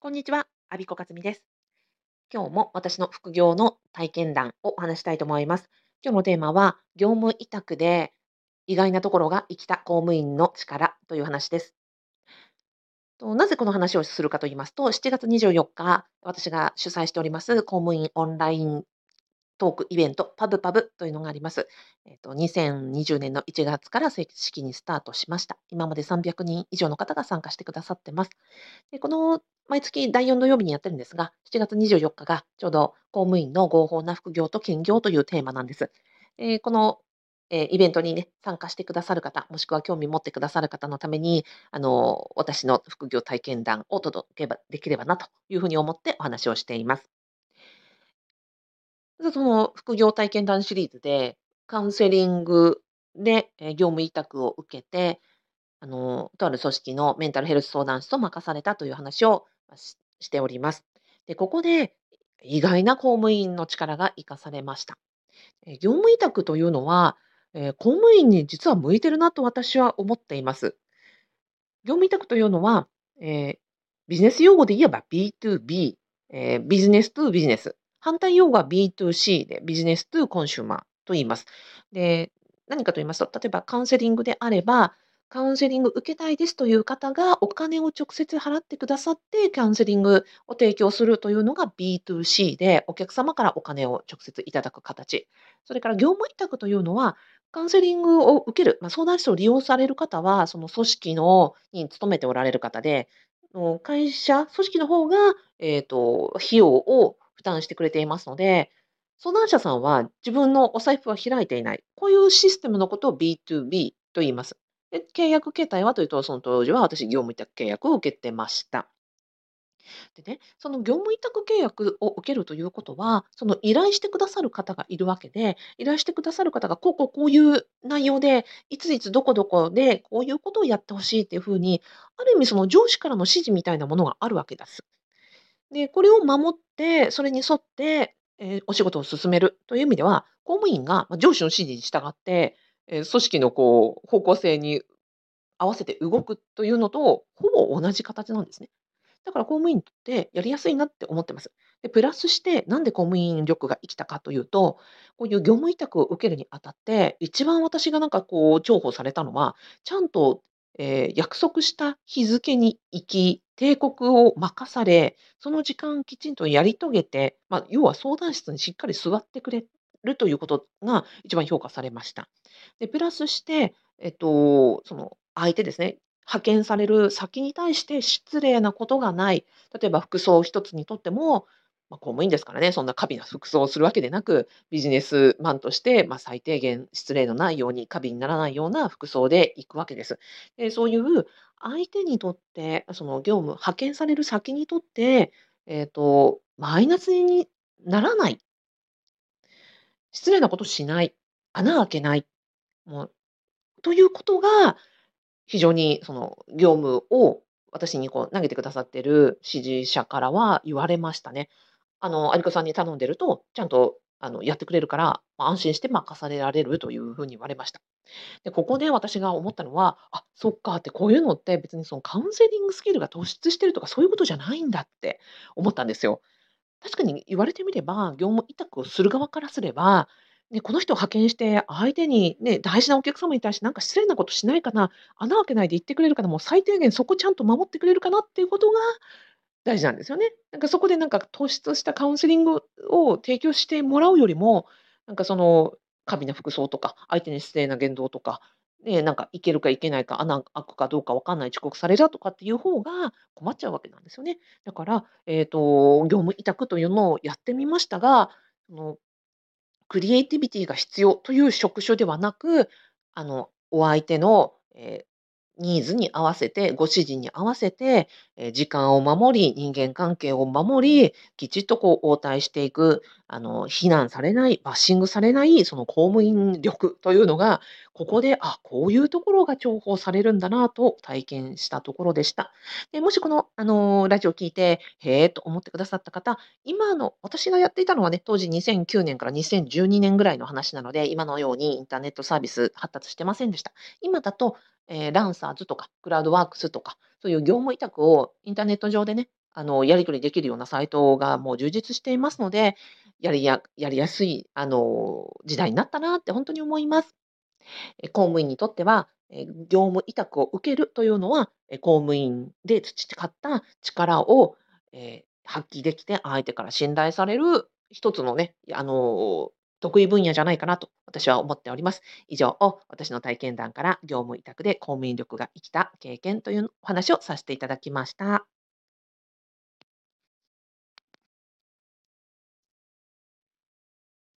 こんにちは、アビコカズミです。今日も私の副業の体験談をお話したいと思います。今日のテーマは、業務委託で意外なところが生きた公務員の力という話です。となぜこの話をするかと言いますと、7月24日、私が主催しております公務員オンライントークイベント、パブパブというのがあります。えっと、2020年の1月から正式にスタートしました。今まで300人以上の方が参加してくださってます。でこの毎月第4土曜日にやってるんですが、7月24日がちょうど公務員の合法な副業と兼業というテーマなんです。えこのえイベントにね、参加してくださる方、もしくは興味持ってくださる方のために、あの、私の副業体験談を届けばできればなというふうに思ってお話をしています。その副業体験談シリーズで、カウンセリングで、業務委託を受けて、あの、とある組織のメンタルヘルス相談室を任されたという話を、ししております。で、ここで意外な公務員の力が生かされました。業務委託というのは、え、公務員に実は向いてるなと私は思っています。業務委託というのは、え、ビジネス用語で言えば B2B、え、ビジネストゥビジネス。反対用語は B2C で、ビジネストゥコンシューマーと言います。で、何かと言いますと、例えばカウンセリングであれば、カウンセリング受けたいですという方がお金を直接払ってくださって、カウンセリングを提供するというのが B2C で、お客様からお金を直接いただく形。それから業務委託というのは、カウンセリングを受ける、まあ、相談室を利用される方は、その組織のに勤めておられる方で、会社、組織の方が、えっ、と、費用を負担してくれていますので、相談者さんは自分のお財布は開いていない。こういうシステムのことを B2B と言います。で契約形態はというと、その当時は私、業務委託契約を受けてました。でね、その業務委託契約を受けるということは、その依頼してくださる方がいるわけで、依頼してくださる方がこうこうこういう内容で、いついつどこどこでこういうことをやってほしいっていうふうに、ある意味その上司からの指示みたいなものがあるわけです。で、これを守って、それに沿って、えーお仕事を進めるという意味では、公務員が、上司の指示に従って、え、組織のこう方向性に合わせて動くというのと、ほぼ同じ形なんですね。だから公務員ってやりやすいなって思ってます。で、プラスして、なんで公務員力が生きたかというと、こういう業務委託を受けるにあたって、一番私がなんかこう重宝されたのは、ちゃんと、え、約束した日付に行き、帝国を任され、その時間きちんとやり遂げて、ま、要は相談室にしっかり座ってくれるということが一番評価されました。で、プラスして、えっと、その相手ですね、派遣される先に対して失礼なことがない。例えば服装一つにとっても、まあ、公務員ですからね、そんな過敏な服装をするわけでなく、ビジネスマンとして、まあ、最低限失礼のないように、過敏にならないような服装で行くわけです。で、そういう相手にとって、その業務派遣される先にとって、えっと、マイナスにならない、失礼なことしない、穴開けない、もうということが、非常にその業務を私にこう投げてくださってる指示者からは言われましたね。あの、アリコさんに頼んでると、ちゃんとあのやってくれるから、ま、安心して任されられるというふうに言われました。で、ここで私が思ったのは、あ、そっかってこういうのって別にそのカウンセリングスキルが突出してるとかそういうことじゃないんだって思ったんですよ。確かに言われてみれば、業務委託をする側からすれば、ね、この人を派遣して、相手にね、大事なお客様に対してなんか失礼なことしないかな、穴開けないで言ってくれるかな、もう最低限そこちゃんと守ってくれるかなっていうことが大事なんですよね。なんかそこでなんか突出したカウンセリングを提供してもらうよりも、なんかその過敏な服装とか、相手に失礼な言動とか、ね、なんかいけるかいけないか、穴開くかどうかわかんない遅刻されたとかっていう方が困っちゃうわけなんですよね。だから、えっと、業務委託というのをやってみましたが、そのクリエイティビティが必要という職種ではなく、あの、お相手の、えーニーズに合わせて、ご指示に合わせて、え、時間を守り、人間関係を守り、きちっとこう応対していく、あの、非難されない、バッシングされない、その公務員力というのが、ここで、あ、こういうところが重宝されるんだなと体験したところでした。で、もしこの、あの、ラジオを聞いて、へえと思ってくださった方、今の私がやっていたのはね、当時2009年から2012年ぐらいの話なので、今のようにインターネットサービス発達してませんでした。今だとえー、ランサーズとかクラウドワークスとか、そういう業務委託をインターネット上でね、あの、やり取りできるようなサイトがもう充実していますので、やりややりやすい、あの、時代になったなってほんとに思います。公務員にとっては、業務委託を受けるというのは、公務員で培った力を、え、発揮できて、相手から信頼される一つのね、あの、得意分野じゃないかなと私は思っております。以上を、私の体験談から業務委託で公務員力が生きた経験というお話をさせていただきました。